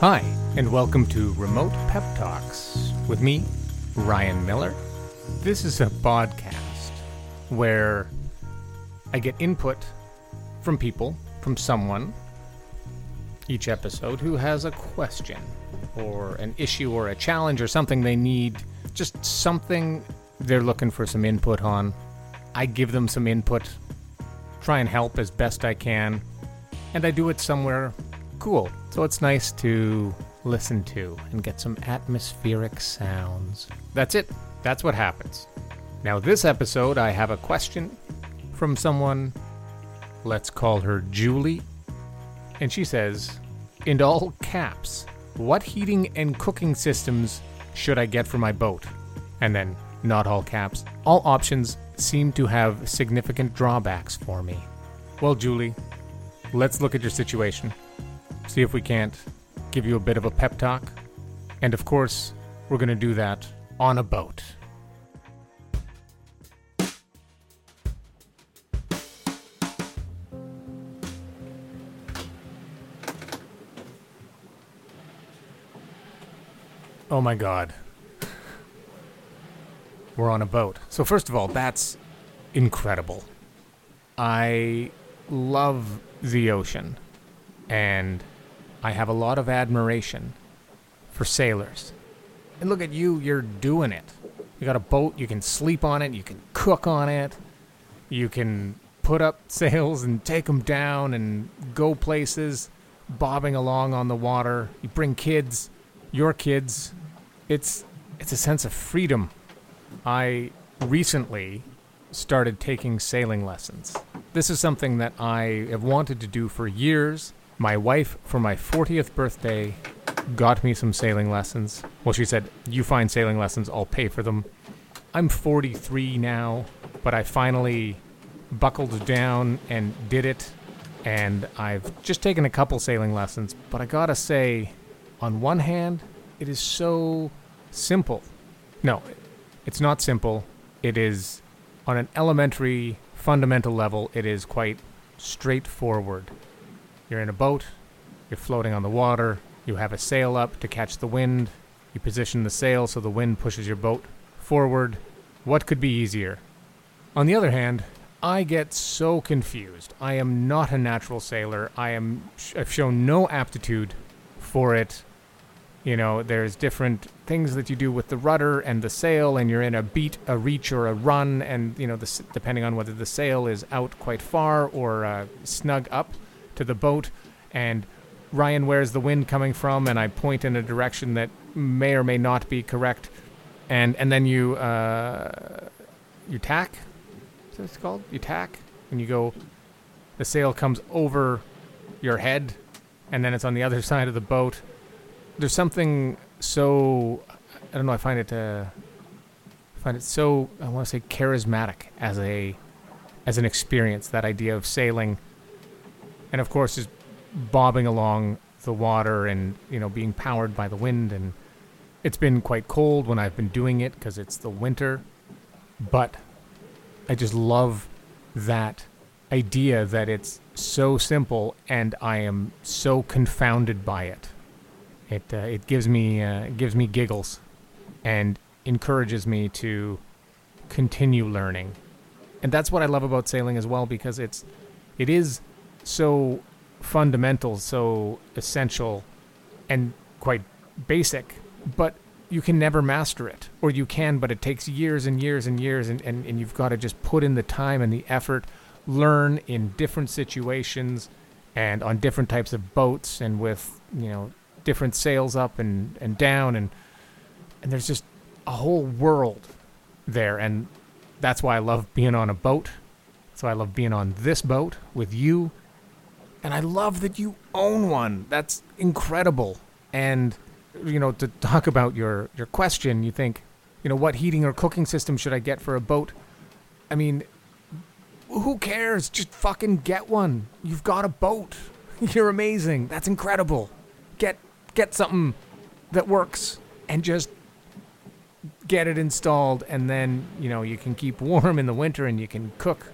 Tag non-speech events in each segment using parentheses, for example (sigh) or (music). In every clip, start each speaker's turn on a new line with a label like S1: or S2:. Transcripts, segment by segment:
S1: Hi, and welcome to Remote Pep Talks with me, Ryan Millar. This is a podcast where I get input from people, from someone, each episode who has a question or an issue or a challenge or something they need, just something they're looking for some input on. I give them some input, try and help as best I can, and I do it somewhere cool. So it's nice to listen to and get some atmospheric sounds. That's it. That's what happens. Now, this episode, I have a question from someone. Let's call her Julie. And she says, in all caps, what heating and cooking systems should I get for my boat? And then, not all caps, all options seem to have significant drawbacks for me. Well, Julie, let's look at your situation see if we can't give you a bit of a pep talk. And of course, we're going to do that on a boat. Oh my god. (laughs) We're on a boat. So, first of all, that's incredible. I love the ocean. And I have a lot of admiration for sailors. And look at you, you're doing it. You got a boat, you can sleep on it, you can cook on it, you can put up (laughs) sails and take them down and go places, bobbing along on the water. You bring kids, your kids. It's it's a sense of freedom. I recently started taking sailing lessons. This is something that I have wanted to do for years my wife, for my 40th birthday, got me some sailing lessons. Well, she said, You find sailing lessons, I'll pay for them. I'm 43 now, but I finally buckled down and did it. And I've just taken a couple sailing lessons, but I gotta say, on one hand, it is so simple. No, it's not simple. It is, on an elementary, fundamental level, it is quite straightforward. You're in a boat, you're floating on the water, you have a sail up to catch the wind, you position the sail so the wind pushes your boat forward. What could be easier? On the other hand, I get so confused. I am not a natural sailor. I am I've shown no aptitude for it. You know, there's different things that you do with the rudder and the sail, and you're in a beat, a reach, or a run, and you know, the, depending on whether the sail is out quite far or uh, snug up to the boat, and Ryan where's the wind coming from, and I point in a direction that may or may not be correct, and and then you uh, you tack. Is what it's called? You tack, and you go. The sail comes over your head, and then it's on the other (laughs) side of the boat. There's something so I don't know. I find it uh, find it so I want to say charismatic as a as an experience. That idea of sailing and of course is bobbing along the water and you know being powered by the wind. And it's been quite cold when I've been doing it because it's the winter but I just love that idea that it's so simple and I am so confounded by it. It uh, it gives me uh, gives me giggles and encourages me to continue learning. And that's what I love about sailing as well because it's it is so fundamental, so essential, and quite basic, but you can never master it. Or you can, but it takes years and years and years, and, and, and you've got to just put in the time and the effort, learn in different situations and on different types of boats and with, you know, different sails up and, and down and and there's just a whole world there and that's why I love being on a boat. That's why I love being on this boat with you and I love that you own one. That's incredible. And you know, to talk about your your question, you think, you know, what heating or cooking system should I get for a boat? I mean, who cares? Just fucking get one. You've got a boat. (laughs) You're amazing. That's incredible. Get get something that works and just get it installed and then, you know, you can keep warm in the winter and you can cook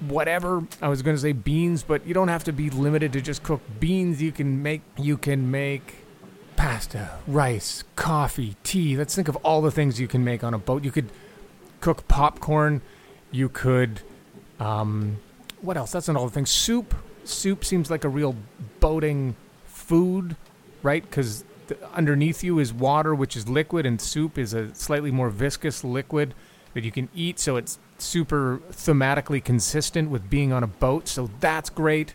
S1: whatever. I was going to say beans, but you don't have to be limited to just cook beans. You can make you can make pasta, rice, coffee, tea. Let's think of all the things you can make on a boat. You could cook popcorn. You could um, what else? That's not all the things. Soup. Soup seems like a real boating food, right? Because underneath you is water, which is liquid, and soup is a slightly more viscous liquid that you can eat. So it's super thematically consistent with being on a boat. So that's great.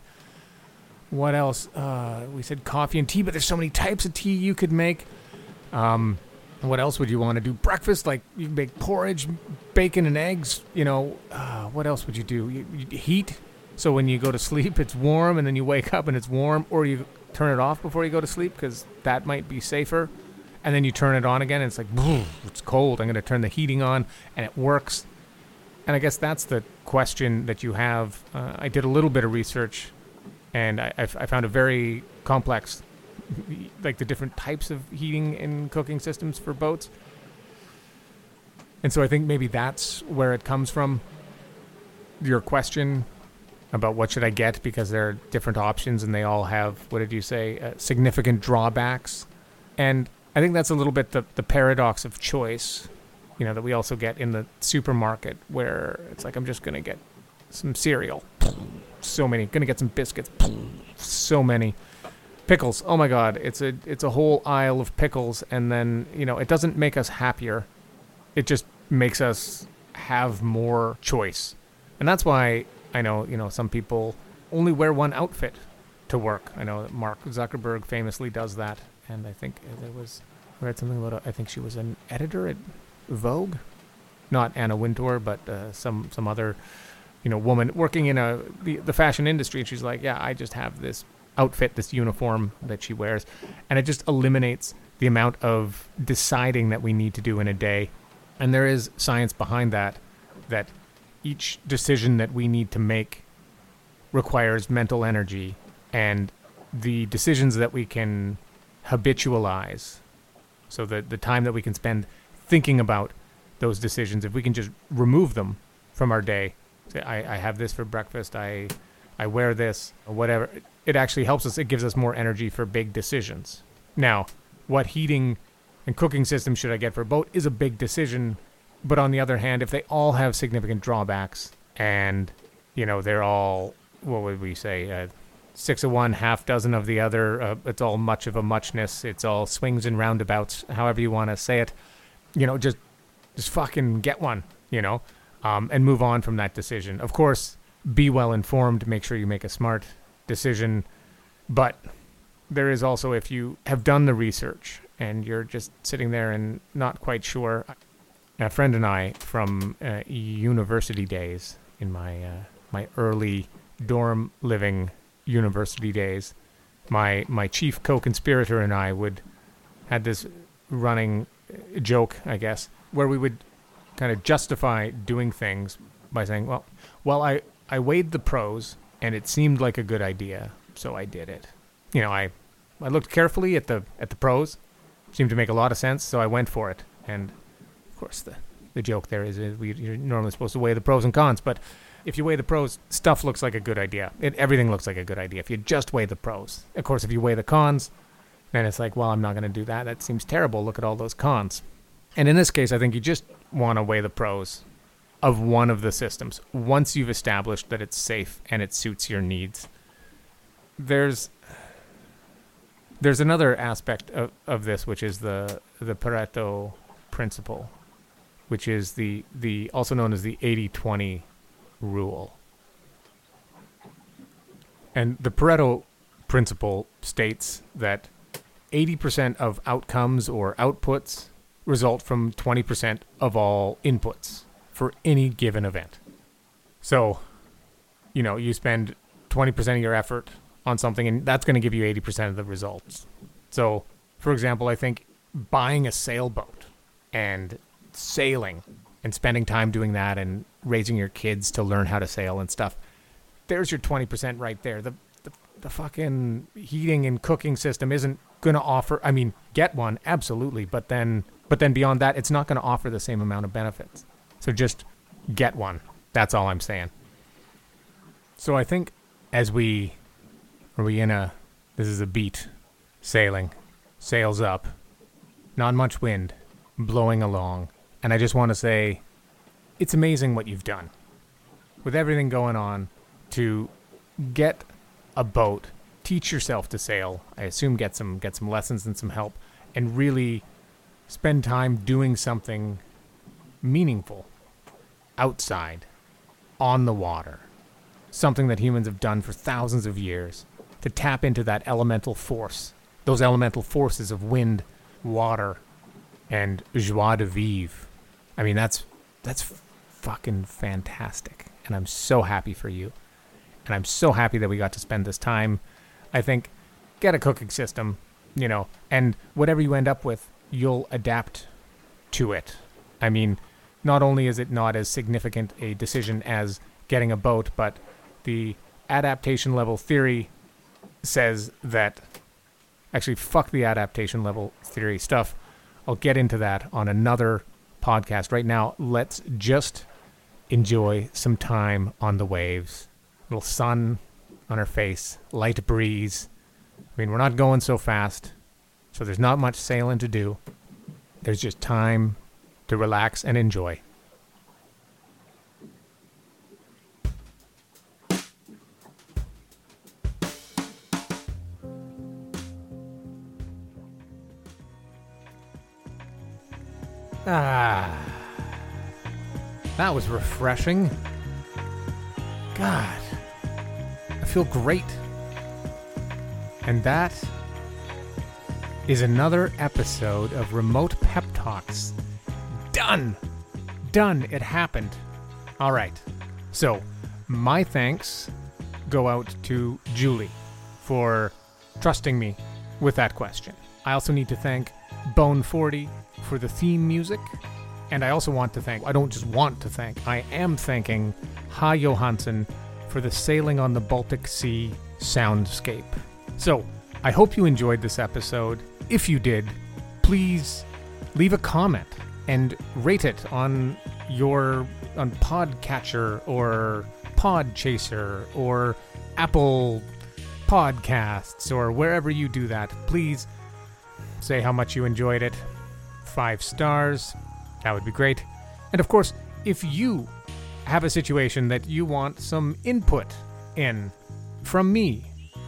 S1: What else? Uh, we said coffee and tea, but there's so many types of tea you could make. Um, what else would you want to do? Breakfast, like you can make porridge, bacon and eggs. You know, uh, what else would you do? You, you heat. So when you go to sleep, it's warm, and then you wake up and it's warm, or you turn it off before you go to sleep because that might be safer. And then you turn it on again, and it's like, it's cold. I'm going to turn the heating on, and it works. And I guess that's the question that you have. Uh, I did a little bit of research, and I, I found a very complex, like the different types of heating and cooking systems for boats. And so I think maybe that's where it comes from. Your question about what should I get because there are different options and they all have what did you say uh, significant drawbacks, and I think that's a little bit the the paradox of choice you know, that we also get in the supermarket where it's like, I'm just going to get some cereal. So many. Going to get some biscuits. So many. Pickles. Oh my God. It's a, it's a whole aisle of pickles. And then, you know, it doesn't make us happier. It just makes us have more choice. And that's why I know, you know, some people only wear one outfit to work. I know that Mark Zuckerberg famously does that. And I think there was, I read something about, I think she was an editor at Vogue, not Anna Wintour, but uh, some some other you know woman working in a the, the fashion industry. And she's like, yeah, I just have this outfit, this uniform that she wears, and it just eliminates the amount of deciding that we need to do in a day. And there is science behind that, that each decision that we need to make requires mental energy, and the decisions that we can habitualize, so that the time that we can spend thinking about those decisions, if we can just remove them from our day, say, I, I have this for breakfast, I, I wear this, or whatever, it actually helps us. It gives us more energy for big decisions. Now, what heating and cooking system should I get for a boat is a big decision. But on the other hand, if they all have significant drawbacks and, you know, they're all, what would we say, uh, six of one, half dozen of the other, uh, it's all much of a muchness, it's all swings and roundabouts, however you want to say it you know, just just fucking get one, you know, um, and move on from that decision. Of course, be well informed. Make sure you make a smart decision, but there is also if you have done the research and you're just sitting there and not quite sure. A friend and I from uh, university days in my uh, my early dorm living university days, my my chief co-conspirator and I would had this running uh, joke, I guess, where we would kind of justify doing things by saying, "Well, well, I I weighed the pros and it seemed like a good idea, so I did it." You know, I I looked carefully at the at the pros, seemed to make a lot of sense, so I went for it. And of course, the the joke there is, is we, you're normally supposed to weigh the pros and cons, but if you weigh the pros, stuff looks like a good idea. It, everything looks like a good idea if you just weigh the pros. Of course, if you weigh the cons, then it's like, well, I'm not going to do that. That seems terrible. Look at all those cons. And in this case, I think you just want to weigh the pros of one of the systems once you've established that it's safe and it suits your needs. There's there's another aspect of, of this which is the the Pareto principle, which is the the also known as the 80-20 rule. And the Pareto principle states that 80% of outcomes or outputs result from 20% of all inputs for any given event. So, you know, you spend 20% of your effort on something, and that's going to give you 80% of the results. So, for example, I think buying a sailboat and sailing and spending time doing that and raising your kids to learn how to sail and stuff, there's your 20% right there. The, the, the fucking heating and cooking system isn't going to offer I mean get one absolutely but then but then beyond that it's not going to offer the same amount of benefits. So just get one. That's all I'm saying. So I think as we are we in a this is a beat. Sailing, sails up, not much wind, blowing along, and I just want to say it's amazing what you've done with everything going on to get a boat, teach yourself to sail. I assume get some get some lessons and some help, and really spend time doing something meaningful outside on the water. Something that humans have done for thousands of years to tap into that elemental force, those elemental forces of wind, water, and joie de vivre. I mean, that's that's fucking fantastic, and I'm so happy for you, and I'm so happy that we got to spend this time. I think get a cooking system, you know, and whatever you end up with, you'll adapt to it. I mean, not only is it not as significant a decision as getting a boat, but the adaptation level theory says that actually fuck the adaptation level theory stuff. I'll get into that on another podcast. Right now, let's just enjoy some time on the waves. A little sun on our face, light breeze. I mean, we're not going so fast, so there's not much sailing to do. There's just time to relax and enjoy. Ah, that was refreshing. God, I feel great. And that is another episode of Remote Pep Talks. Done! Done! It happened. All right. So, my thanks go out to Julie for trusting me with that question. I also need to thank Bone40 for the theme music. And I also want to thank, I don't just want to thank, I am thanking Ha Johansson for the Sailing on the Baltic Sea soundscape. So, I hope you enjoyed this episode. If you did, please leave a comment and rate it on your on Podcatcher or Podchaser or Apple Podcasts or wherever you do that. Please say how much you enjoyed it. Five stars. That would be great. And of course, if you have a situation that you want some input in from me,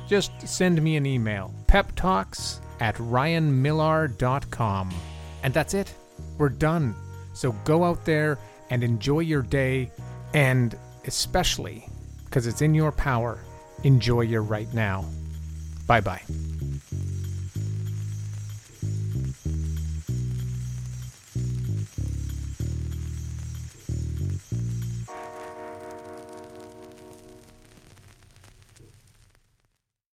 S1: just send me an email peptalks at ryanmillar.com. And that's it. We're done. So go out there and enjoy your day, and especially because it's in your power, enjoy your right now. Bye bye.